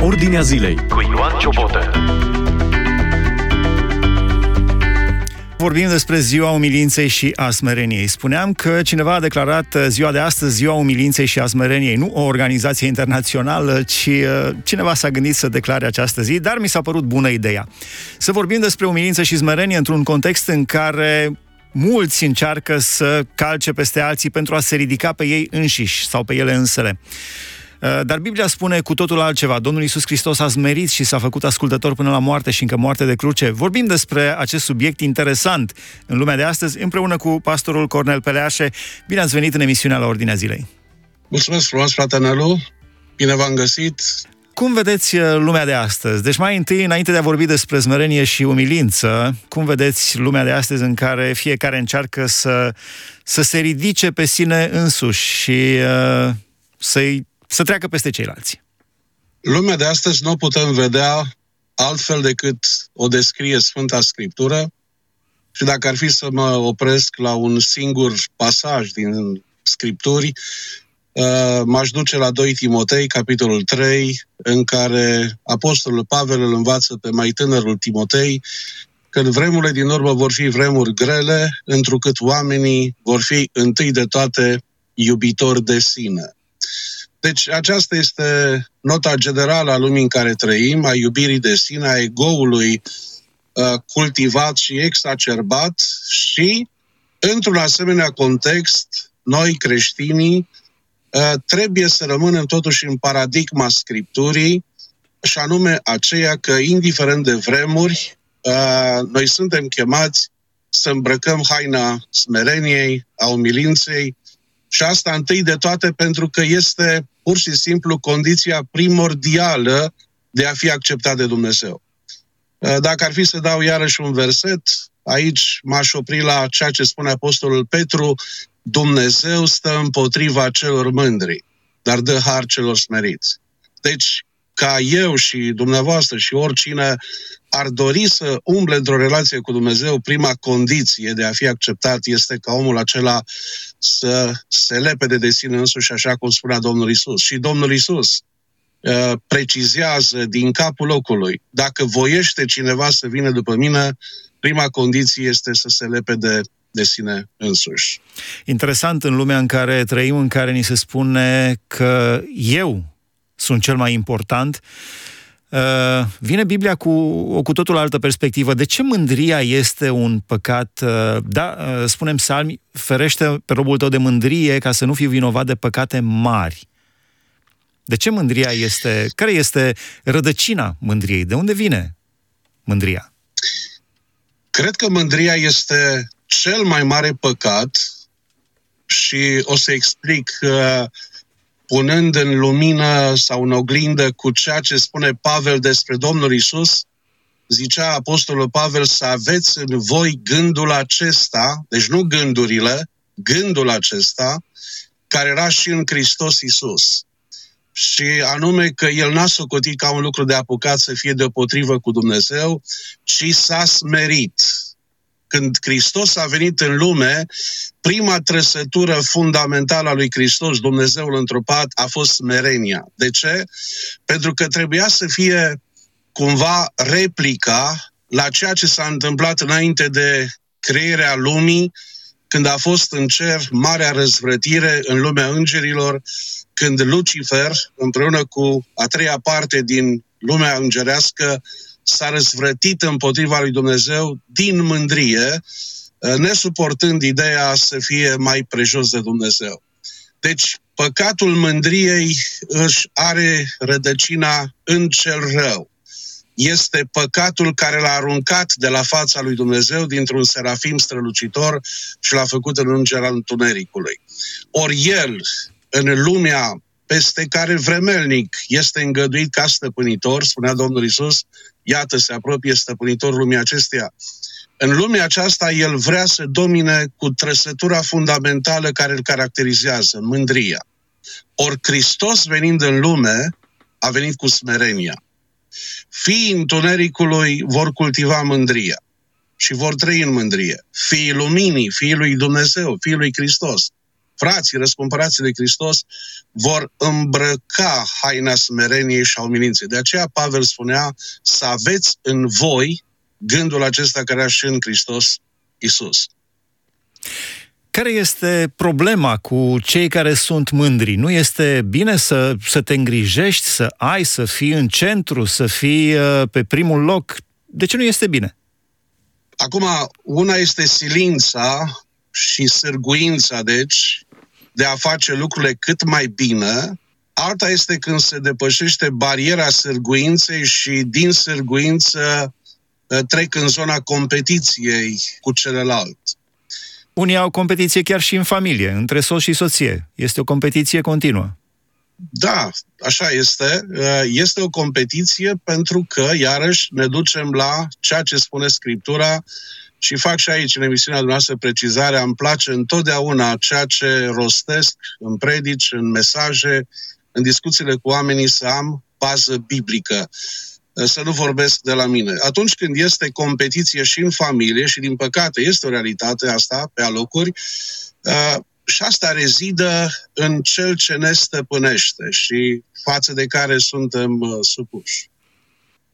Ordinea Zilei cu Ioan Ciobotă. Vorbim despre ziua umilinței și a smereniei. Spuneam că cineva a declarat uh, ziua de astăzi ziua umilinței și a smereniei, nu o organizație internațională, ci uh, cineva s-a gândit să declare această zi, dar mi s-a părut bună ideea. Să vorbim despre umilință și smerenie într-un context în care mulți încearcă să calce peste alții pentru a se ridica pe ei înșiși sau pe ele însele. Uh, dar Biblia spune cu totul altceva. Domnul Iisus Hristos a smerit și s-a făcut ascultător până la moarte și încă moarte de cruce. Vorbim despre acest subiect interesant în lumea de astăzi, împreună cu pastorul Cornel Peleașe. Bine ați venit în emisiunea la Ordinea Zilei. Mulțumesc frumos, frate Nelu. Bine v-am găsit. Cum vedeți uh, lumea de astăzi? Deci mai întâi, înainte de a vorbi despre smerenie și umilință, cum vedeți lumea de astăzi în care fiecare încearcă să, să se ridice pe sine însuși și uh, să-i să treacă peste ceilalți. Lumea de astăzi nu o putem vedea altfel decât o descrie Sfânta Scriptură și dacă ar fi să mă opresc la un singur pasaj din Scripturi, uh, m-aș duce la 2 Timotei, capitolul 3, în care Apostolul Pavel îl învață pe mai tânărul Timotei că vremurile din urmă vor fi vremuri grele, întrucât oamenii vor fi întâi de toate iubitori de sine. Deci aceasta este nota generală a lumii în care trăim, a iubirii de sine, a egoului uh, cultivat și exacerbat și, într-un asemenea context, noi creștinii uh, trebuie să rămânem totuși în paradigma Scripturii și anume aceea că, indiferent de vremuri, uh, noi suntem chemați să îmbrăcăm haina smereniei, a umilinței, și asta întâi de toate pentru că este pur și simplu condiția primordială de a fi acceptat de Dumnezeu. Uh, dacă ar fi să dau iarăși un verset, aici m-aș opri la ceea ce spune Apostolul Petru, Dumnezeu stă împotriva celor mândri, dar dă har celor smeriți. Deci, ca eu și dumneavoastră și oricine ar dori să umble într-o relație cu Dumnezeu, prima condiție de a fi acceptat este ca omul acela să se lepede de sine însuși, așa cum spunea Domnul Isus. Și Domnul Isus uh, precizează din capul locului, dacă voiește cineva să vină după mine, prima condiție este să se lepede de sine însuși. Interesant în lumea în care trăim, în care ni se spune că eu sunt cel mai important, Uh, vine Biblia cu o cu totul altă perspectivă. De ce mândria este un păcat? Uh, da, uh, spunem salmi, ferește pe robul tău de mândrie ca să nu fii vinovat de păcate mari. De ce mândria este... Care este rădăcina mândriei? De unde vine mândria? Cred că mândria este cel mai mare păcat și o să explic uh, punând în lumină sau în oglindă cu ceea ce spune Pavel despre Domnul Isus, zicea Apostolul Pavel să aveți în voi gândul acesta, deci nu gândurile, gândul acesta, care era și în Hristos Isus. Și anume că el n-a socotit ca un lucru de apucat să fie deopotrivă cu Dumnezeu, ci s-a smerit când Hristos a venit în lume, prima trăsătură fundamentală a lui Hristos, Dumnezeul întrupat, a fost smerenia. De ce? Pentru că trebuia să fie cumva replica la ceea ce s-a întâmplat înainte de crearea lumii, când a fost în cer marea răzvrătire în lumea îngerilor, când Lucifer, împreună cu a treia parte din lumea îngerească, s-a răzvrătit împotriva lui Dumnezeu din mândrie, uh, nesuportând ideea să fie mai prejos de Dumnezeu. Deci, păcatul mândriei își are rădăcina în cel rău. Este păcatul care l-a aruncat de la fața lui Dumnezeu dintr-un serafim strălucitor și l-a făcut în înger al întunericului. Ori el, în lumea peste care vremelnic este îngăduit ca stăpânitor, spunea Domnul Isus, iată, se apropie stăpânitorul lumii acesteia. În lumea aceasta, el vrea să domine cu trăsătura fundamentală care îl caracterizează, mândria. Ori Hristos venind în lume, a venit cu smerenia. Fiii întunericului vor cultiva mândria și vor trăi în mândrie. Fiii luminii, fiii lui Dumnezeu, fiii lui Hristos, frații răscumpărații de Hristos vor îmbrăca haina smereniei și a umilinței. De aceea Pavel spunea să aveți în voi gândul acesta care era și în Hristos Isus. Care este problema cu cei care sunt mândri? Nu este bine să, să te îngrijești, să ai, să fii în centru, să fii uh, pe primul loc? De ce nu este bine? Acum, una este silința și sârguința, deci, de a face lucrurile cât mai bine, alta este când se depășește bariera sârguinței și din sârguință uh, trec în zona competiției cu celălalt. Unii au competiție chiar și în familie, între soț și soție. Este o competiție continuă. Da, așa este. Uh, este o competiție pentru că, iarăși, ne ducem la ceea ce spune Scriptura și fac și aici, în emisiunea dumneavoastră, precizarea. Îmi place întotdeauna ceea ce rostesc în predici, în mesaje, în discuțiile cu oamenii să am bază biblică să nu vorbesc de la mine. Atunci când este competiție și în familie, și din păcate este o realitate asta pe alocuri, uh, și asta rezidă în cel ce ne stăpânește și față de care suntem uh, supuși.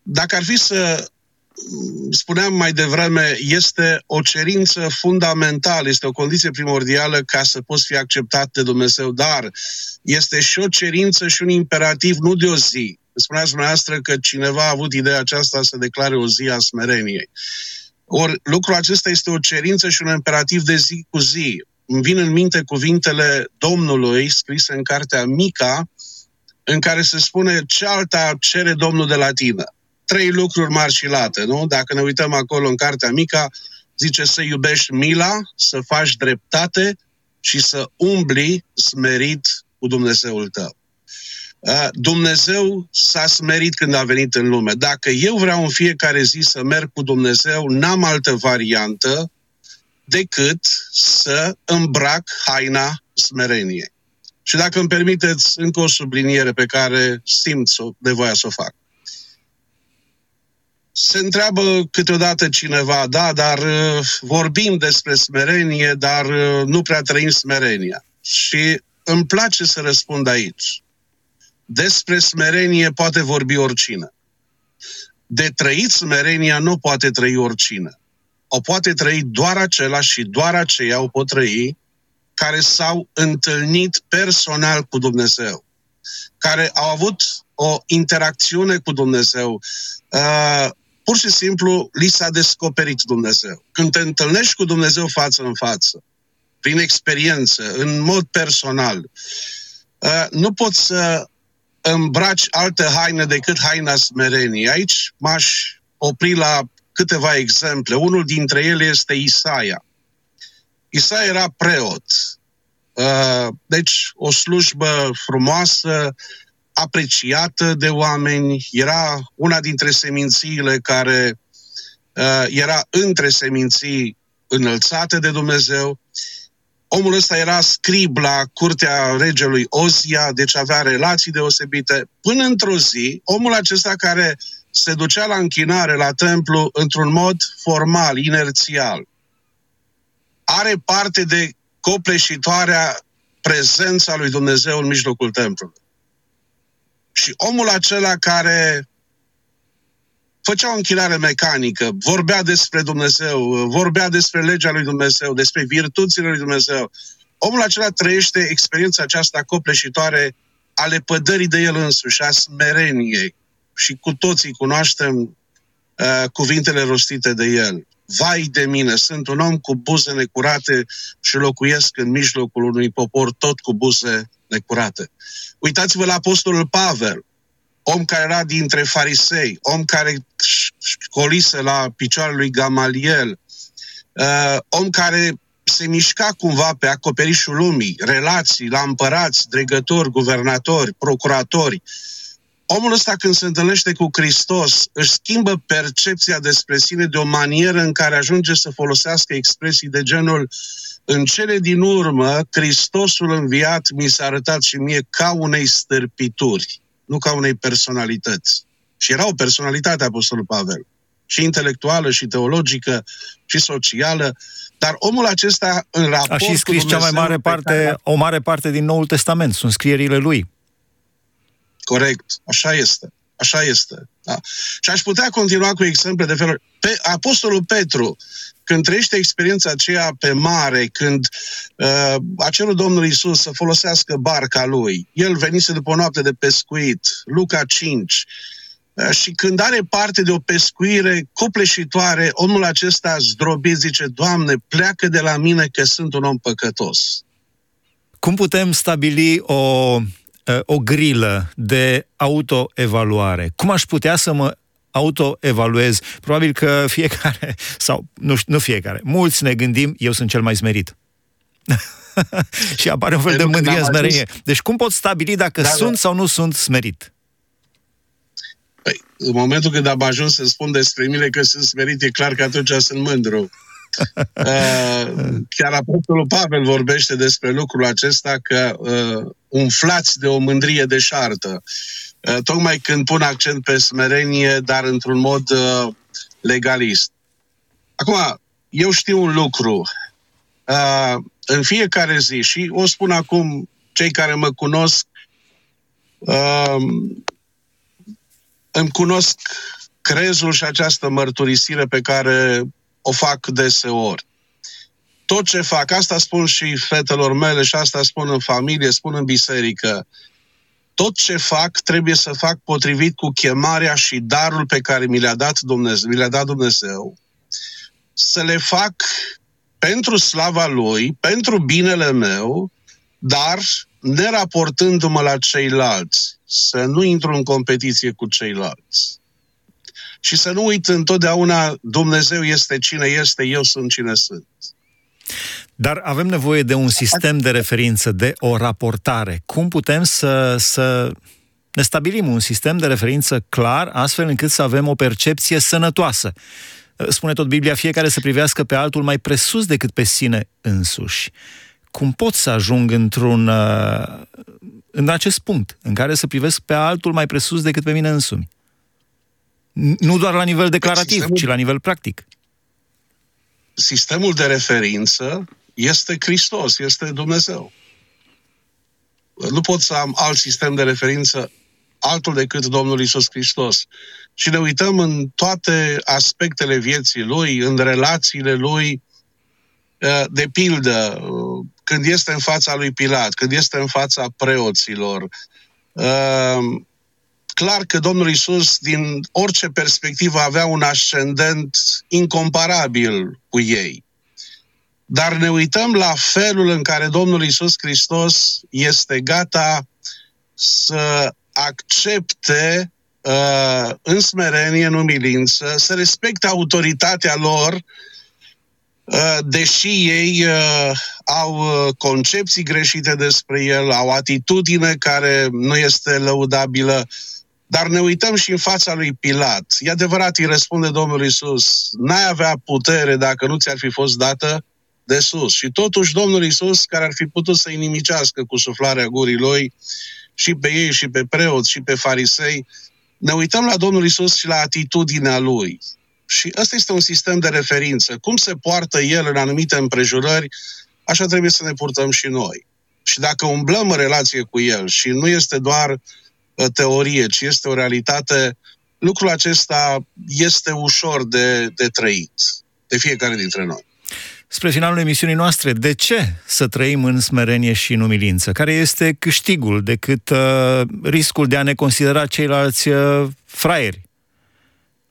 Dacă ar fi să mm, spuneam mai devreme, este o cerință fundamentală, este o condiție primordială ca să poți fi acceptat de Dumnezeu, dar este și o cerință și un imperativ nu de o zi, spuneați dumneavoastră că cineva a avut ideea aceasta să declare o zi a smereniei. Ori lucrul acesta este o cerință și un imperativ de zi cu zi. Îmi vin în minte cuvintele Domnului scrise în cartea Mica, în care se spune ce alta cere Domnul de la tine. Trei lucruri mari și late, nu? Dacă ne uităm acolo în cartea Mica, zice să iubești mila, să faci dreptate și să umbli smerit cu Dumnezeul tău. Dumnezeu s-a smerit când a venit în lume. Dacă eu vreau în fiecare zi să merg cu Dumnezeu, n-am altă variantă decât să îmbrac haina smereniei. Și dacă îmi permiteți încă o subliniere pe care simt nevoia să o fac. Se întreabă câteodată cineva, da, dar uh, vorbim despre smerenie, dar uh, nu prea trăim smerenia. Și îmi place să răspund aici. Despre smerenie poate vorbi oricine. De trăit smerenia nu poate trăi oricine. O poate trăi doar acela și doar aceia o pot trăi care s-au întâlnit personal cu Dumnezeu, care au avut o interacțiune cu Dumnezeu. Uh, pur și simplu li s-a descoperit Dumnezeu. Când te întâlnești cu Dumnezeu față în față, prin experiență, în mod personal, uh, nu poți să îmbraci altă haină decât haina smereniei. Aici m-aș opri la câteva exemple. Unul dintre ele este Isaia. Isaia era preot. Uh, deci o slujbă frumoasă, apreciată de oameni, era una dintre semințiile care uh, era între seminții înălțate de Dumnezeu Omul ăsta era scrib la curtea regelui Ozia, deci avea relații deosebite. Până într-o zi, omul acesta care se ducea la închinare la templu într-un mod formal, inerțial, are parte de copleșitoarea prezența lui Dumnezeu în mijlocul templului. Și omul acela care făcea o închinare mecanică, vorbea despre Dumnezeu, vorbea despre legea lui Dumnezeu, despre virtuțile lui Dumnezeu. Omul acela trăiește experiența aceasta copleșitoare ale pădării de el însuși, a smereniei. Și cu toții cunoaștem uh, cuvintele rostite de el. Vai de mine, sunt un om cu buze necurate și locuiesc în mijlocul unui popor tot cu buze necurate. Uitați-vă la Apostolul Pavel, om care era dintre farisei, om care școlise la picioarele lui Gamaliel, uh, om care se mișca cumva pe acoperișul lumii, relații la împărați, dregători, guvernatori, procuratori. Omul ăsta când se întâlnește cu Hristos își schimbă percepția despre sine de o manieră în care ajunge să folosească expresii de genul în cele din urmă, Hristosul înviat mi s-a arătat și mie ca unei stârpituri nu ca unei personalități. Și era o personalitate Apostolul Pavel. și intelectuală, și teologică, și socială, dar omul acesta în raport A și scris cea mai mare parte, care... o mare parte din Noul Testament, sunt scrierile lui. Corect, așa este. Așa este. Da. Și aș putea continua cu exemple de felul. Pe Apostolul Petru, când trăiește experiența aceea pe mare, când uh, a cerut Domnul Isus să folosească barca lui, el venise după o noapte de pescuit, Luca 5, uh, și când are parte de o pescuire copleșitoare, omul acesta zdrobit zice, Doamne, pleacă de la mine că sunt un om păcătos. Cum putem stabili o Uh, o grilă de autoevaluare. Cum aș putea să mă autoevaluez? Probabil că fiecare, sau nu, nu fiecare, mulți ne gândim, eu sunt cel mai smerit. și apare un fel de mândrie în smerenie. Deci cum pot stabili dacă da, sunt da. sau nu sunt smerit? Păi, în momentul când am ajuns să spun despre mine că sunt smerit, e clar că atunci sunt mândru. Uh, chiar Apostolul Pavel vorbește despre lucrul acesta că uh, umflați de o mândrie deșartă. Uh, tocmai când pun accent pe smerenie, dar într-un mod uh, legalist. Acum, eu știu un lucru. Uh, în fiecare zi, și o spun acum cei care mă cunosc, uh, îmi cunosc crezul și această mărturisire pe care o fac deseori. Tot ce fac, asta spun și fetelor mele și asta spun în familie, spun în biserică, tot ce fac trebuie să fac potrivit cu chemarea și darul pe care mi le-a dat Dumnezeu, mi le-a dat Dumnezeu să le fac pentru slava Lui, pentru binele meu, dar neraportându-mă la ceilalți, să nu intru în competiție cu ceilalți și să nu uit întotdeauna Dumnezeu este cine este, eu sunt cine sunt. Dar avem nevoie de un sistem de referință, de o raportare. Cum putem să, să ne stabilim un sistem de referință clar, astfel încât să avem o percepție sănătoasă? Spune tot Biblia, fiecare să privească pe altul mai presus decât pe sine însuși. Cum pot să ajung într-un, uh, în acest punct, în care să privesc pe altul mai presus decât pe mine însumi? Nu doar la nivel declarativ, sistemul, ci la nivel practic. Sistemul de referință este Hristos, este Dumnezeu. Nu pot să am alt sistem de referință altul decât Domnul Isus Hristos. Și ne uităm în toate aspectele vieții Lui, în relațiile Lui, de pildă, când este în fața lui Pilat, când este în fața preoților, clar că Domnul Isus, din orice perspectivă, avea un ascendent incomparabil cu ei. Dar ne uităm la felul în care Domnul Isus Hristos este gata să accepte uh, în smerenie, în umilință, să respecte autoritatea lor, uh, deși ei uh, au uh, concepții greșite despre el, au atitudine care nu este lăudabilă, dar ne uităm și în fața lui Pilat. E adevărat, îi răspunde Domnul Isus, n-ai avea putere dacă nu ți-ar fi fost dată de sus. Și totuși Domnul Isus, care ar fi putut să-i nimicească cu suflarea gurii lui, și pe ei, și pe preoți, și pe farisei, ne uităm la Domnul Isus și la atitudinea lui. Și ăsta este un sistem de referință. Cum se poartă el în anumite împrejurări, așa trebuie să ne purtăm și noi. Și dacă umblăm în relație cu el și nu este doar uh, teorie, ci este o realitate, lucrul acesta este ușor de, de trăit de fiecare dintre noi. Spre finalul emisiunii noastre, de ce să trăim în smerenie și în umilință? Care este câștigul decât uh, riscul de a ne considera ceilalți uh, fraieri?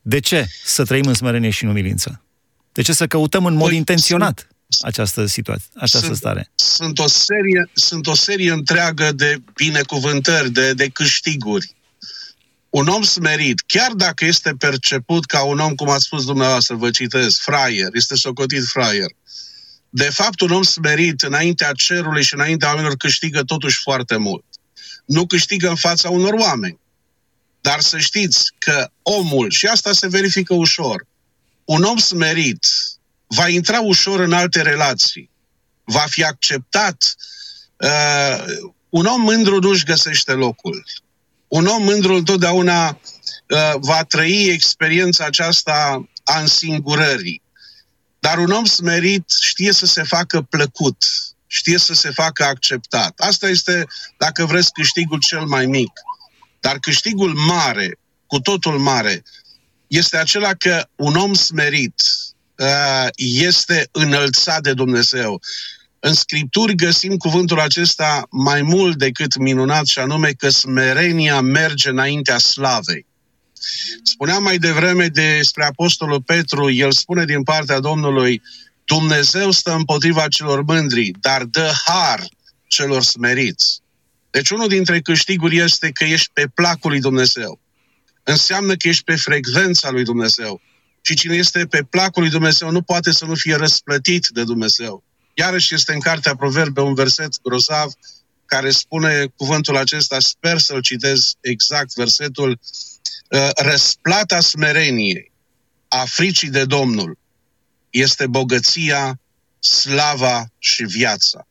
De ce să trăim în smerenie și în umilință? De ce să căutăm în mod păi, intenționat această situație, această sunt, stare? Sunt o, serie, sunt o serie întreagă de binecuvântări, de, de câștiguri. Un om smerit, chiar dacă este perceput ca un om, cum ați spus dumneavoastră, vă citesc, fraier, este socotit fraier, de fapt un om smerit înaintea cerului și înaintea oamenilor câștigă totuși foarte mult. Nu câștigă în fața unor oameni. Dar să știți că omul, și asta se verifică ușor, un om smerit va intra ușor în alte relații, va fi acceptat. Uh, un om mândru nu-și găsește locul. Un om mândru întotdeauna uh, va trăi experiența aceasta a însingurării. Dar un om smerit știe să se facă plăcut, știe să se facă acceptat. Asta este, dacă vreți, câștigul cel mai mic. Dar câștigul mare, cu totul mare, este acela că un om smerit uh, este înălțat de Dumnezeu. În Scripturi găsim cuvântul acesta mai mult decât minunat și anume că smerenia merge înaintea slavei. Spuneam mai devreme despre Apostolul Petru, el spune din partea Domnului, Dumnezeu stă împotriva celor mândri, dar dă har celor smeriți. Deci unul dintre câștiguri este că ești pe placul lui Dumnezeu. Înseamnă că ești pe frecvența lui Dumnezeu. Și cine este pe placul lui Dumnezeu nu poate să nu fie răsplătit de Dumnezeu. Iarăși este în Cartea Proverbe un verset grozav care spune cuvântul acesta, sper să-l citez exact, versetul, ă, răsplata smereniei, a fricii de Domnul, este bogăția, slava și viața.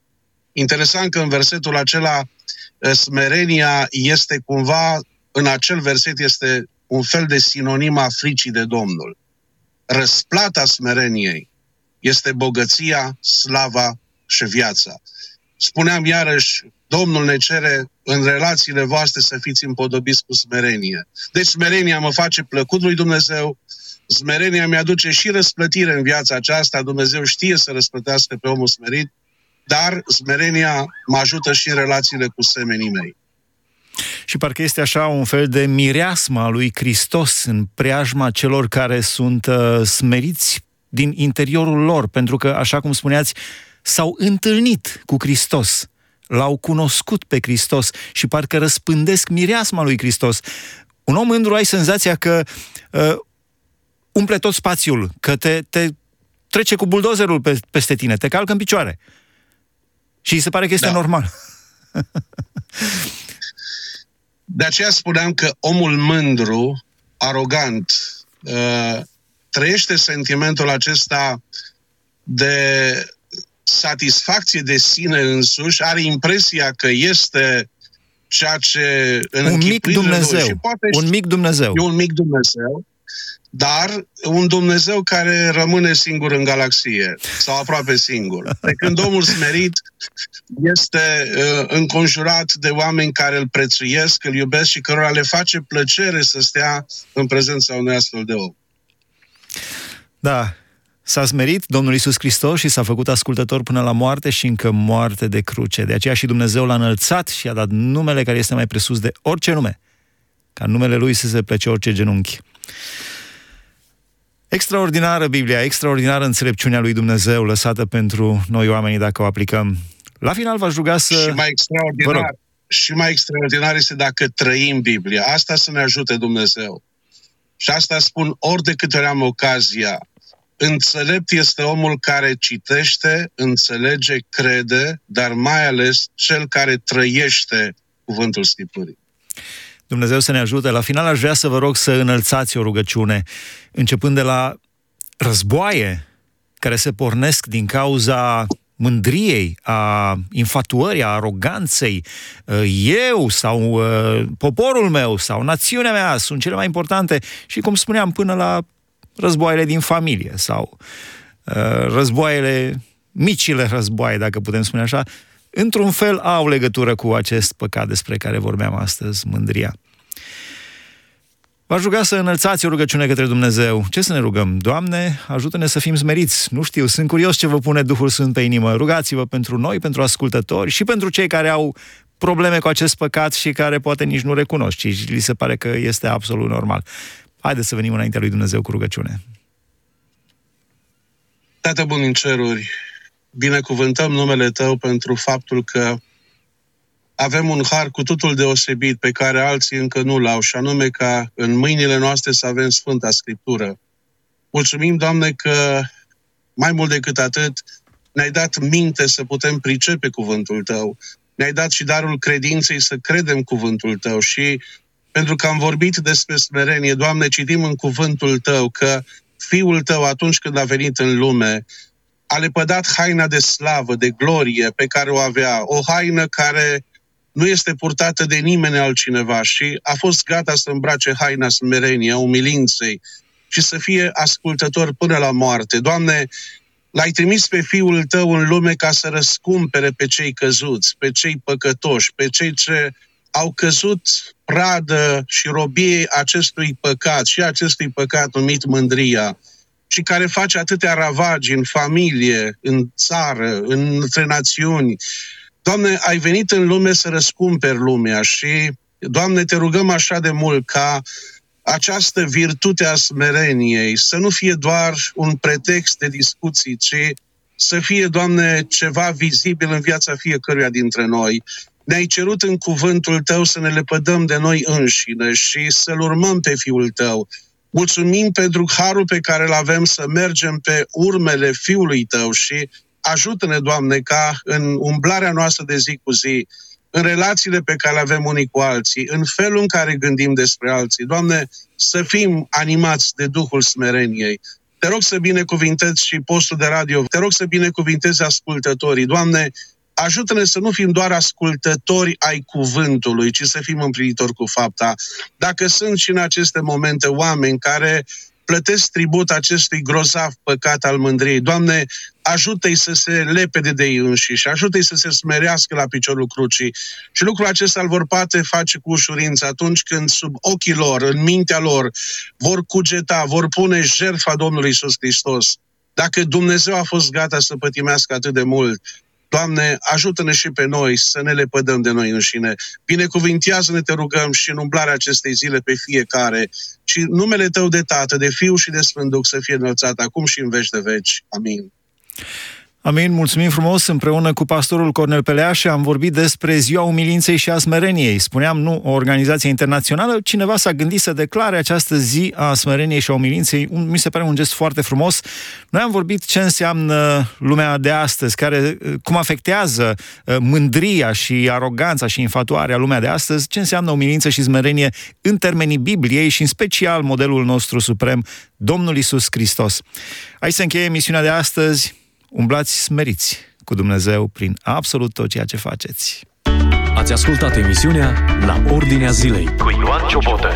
Interesant că în versetul acela ă, smerenia este cumva, în acel verset este un fel de sinonim a fricii de Domnul. Răsplata smereniei este bogăția, slava și viața. Spuneam iarăși, Domnul ne cere în relațiile voastre să fiți împodobiți cu smerenie. Deci smerenia mă face plăcut lui Dumnezeu, smerenia mi-aduce și răsplătire în viața aceasta, Dumnezeu știe să răsplătească pe omul smerit, dar smerenia mă ajută și în relațiile cu semenii mei. Și parcă este așa un fel de mireasma lui Hristos în preajma celor care sunt uh, smeriți din interiorul lor, pentru că, așa cum spuneați, s-au întâlnit cu Hristos, l-au cunoscut pe Hristos și parcă răspândesc mireasma lui Hristos. Un om mândru ai senzația că uh, umple tot spațiul, că te, te trece cu buldozerul pe, peste tine, te calcă în picioare. Și îi se pare că este da. normal. De aceea spuneam că omul mândru, arogant, uh, trăiește sentimentul acesta de satisfacție de sine însuși, are impresia că este ceea ce în un mic Dumnezeu. Și poate un mic Dumnezeu. E un mic Dumnezeu, dar un Dumnezeu care rămâne singur în galaxie sau aproape singur. De când omul smerit este uh, înconjurat de oameni care îl prețuiesc, îl iubesc și cărora le face plăcere să stea în prezența unui astfel de om. Da, S-a smerit Domnul Isus Hristos și s-a făcut ascultător până la moarte și încă moarte de cruce. De aceea și Dumnezeu l-a înălțat și a dat numele care este mai presus de orice nume, ca numele Lui să se plece orice genunchi. Extraordinară Biblia, extraordinară înțelepciunea lui Dumnezeu lăsată pentru noi oamenii dacă o aplicăm. La final v-aș ruga să... Și mai extraordinar, și mai extraordinar este dacă trăim Biblia. Asta să ne ajute Dumnezeu. Și asta spun ori de câte ori am ocazia. Înțelept este omul care citește, înțelege, crede, dar mai ales cel care trăiește cuvântul Scripturii. Dumnezeu să ne ajute. La final aș vrea să vă rog să înălțați o rugăciune, începând de la războaie care se pornesc din cauza mândriei, a infatuării, a aroganței, eu sau uh, poporul meu sau națiunea mea sunt cele mai importante și, cum spuneam, până la războaiele din familie sau uh, războaiele, micile războaie, dacă putem spune așa, într-un fel au legătură cu acest păcat despre care vorbeam astăzi, mândria. V-aș ruga să înălțați o rugăciune către Dumnezeu. Ce să ne rugăm? Doamne, ajută-ne să fim smeriți. Nu știu, sunt curios ce vă pune Duhul Sfânt pe inimă. Rugați-vă pentru noi, pentru ascultători și pentru cei care au probleme cu acest păcat și care poate nici nu recunosc, ci li se pare că este absolut normal. Haideți să venim înaintea lui Dumnezeu cu rugăciune. Tată bun în ceruri, binecuvântăm numele Tău pentru faptul că avem un har cu totul deosebit pe care alții încă nu l-au, și anume ca în mâinile noastre să avem Sfânta Scriptură. Mulțumim, Doamne, că mai mult decât atât ne-ai dat minte să putem pricepe cuvântul Tău. Ne-ai dat și darul credinței să credem cuvântul Tău și pentru că am vorbit despre smerenie, Doamne, citim în cuvântul Tău că Fiul Tău, atunci când a venit în lume, a lepădat haina de slavă, de glorie pe care o avea, o haină care nu este purtată de nimeni altcineva și a fost gata să îmbrace haina smereniei, a umilinței și să fie ascultător până la moarte. Doamne, L-ai trimis pe Fiul Tău în lume ca să răscumpere pe cei căzuți, pe cei păcătoși, pe cei ce au căzut pradă și robie acestui păcat și acestui păcat numit mândria și care face atâtea ravagi în familie, în țară, între națiuni. Doamne, ai venit în lume să răscumperi lumea și, Doamne, te rugăm așa de mult ca această virtute a smereniei să nu fie doar un pretext de discuții, ci să fie, Doamne, ceva vizibil în viața fiecăruia dintre noi. Ne-ai cerut în cuvântul Tău să ne lepădăm de noi înșine și să-L urmăm pe Fiul Tău. Mulțumim pentru harul pe care îl avem să mergem pe urmele Fiului Tău și ajută-ne, Doamne, ca în umblarea noastră de zi cu zi în relațiile pe care le avem unii cu alții, în felul în care gândim despre alții. Doamne, să fim animați de Duhul smereniei. Te rog să binecuvintezi și postul de radio. Te rog să binecuvintezi ascultătorii. Doamne, ajută-ne să nu fim doar ascultători ai cuvântului, ci să fim împlinitori cu fapta. Dacă sunt și în aceste momente oameni care plătesc tribut acestui grozav păcat al mândriei. Doamne, ajută-i să se lepede de ei înșiși, ajută-i să se smerească la piciorul crucii. Și lucrul acesta îl vor poate face cu ușurință atunci când sub ochii lor, în mintea lor, vor cugeta, vor pune jertfa Domnului Isus Hristos. Dacă Dumnezeu a fost gata să pătimească atât de mult, Doamne, ajută-ne și pe noi să ne lepădăm de noi înșine. Binecuvintează-ne, te rugăm, și în umblarea acestei zile pe fiecare. Și numele Tău de Tată, de Fiu și de Sfânt Duh să fie înălțat acum și în veci de veci. Amin. Amin, mulțumim frumos. Împreună cu pastorul Cornel Peleaș am vorbit despre Ziua Umilinței și a Smereniei. Spuneam, nu o organizație internațională, cineva s-a gândit să declare această zi a Smereniei și a Umilinței. Mi se pare un gest foarte frumos. Noi am vorbit ce înseamnă lumea de astăzi, care, cum afectează uh, mândria și aroganța și infatuarea lumea de astăzi, ce înseamnă umilință și smerenie în termenii Bibliei și în special modelul nostru suprem, Domnul Isus Hristos. Aici se încheie emisiunea de astăzi umblați smeriți cu Dumnezeu prin absolut tot ceea ce faceți. Ați ascultat emisiunea La Ordinea Zilei cu Ioan Ciobotă.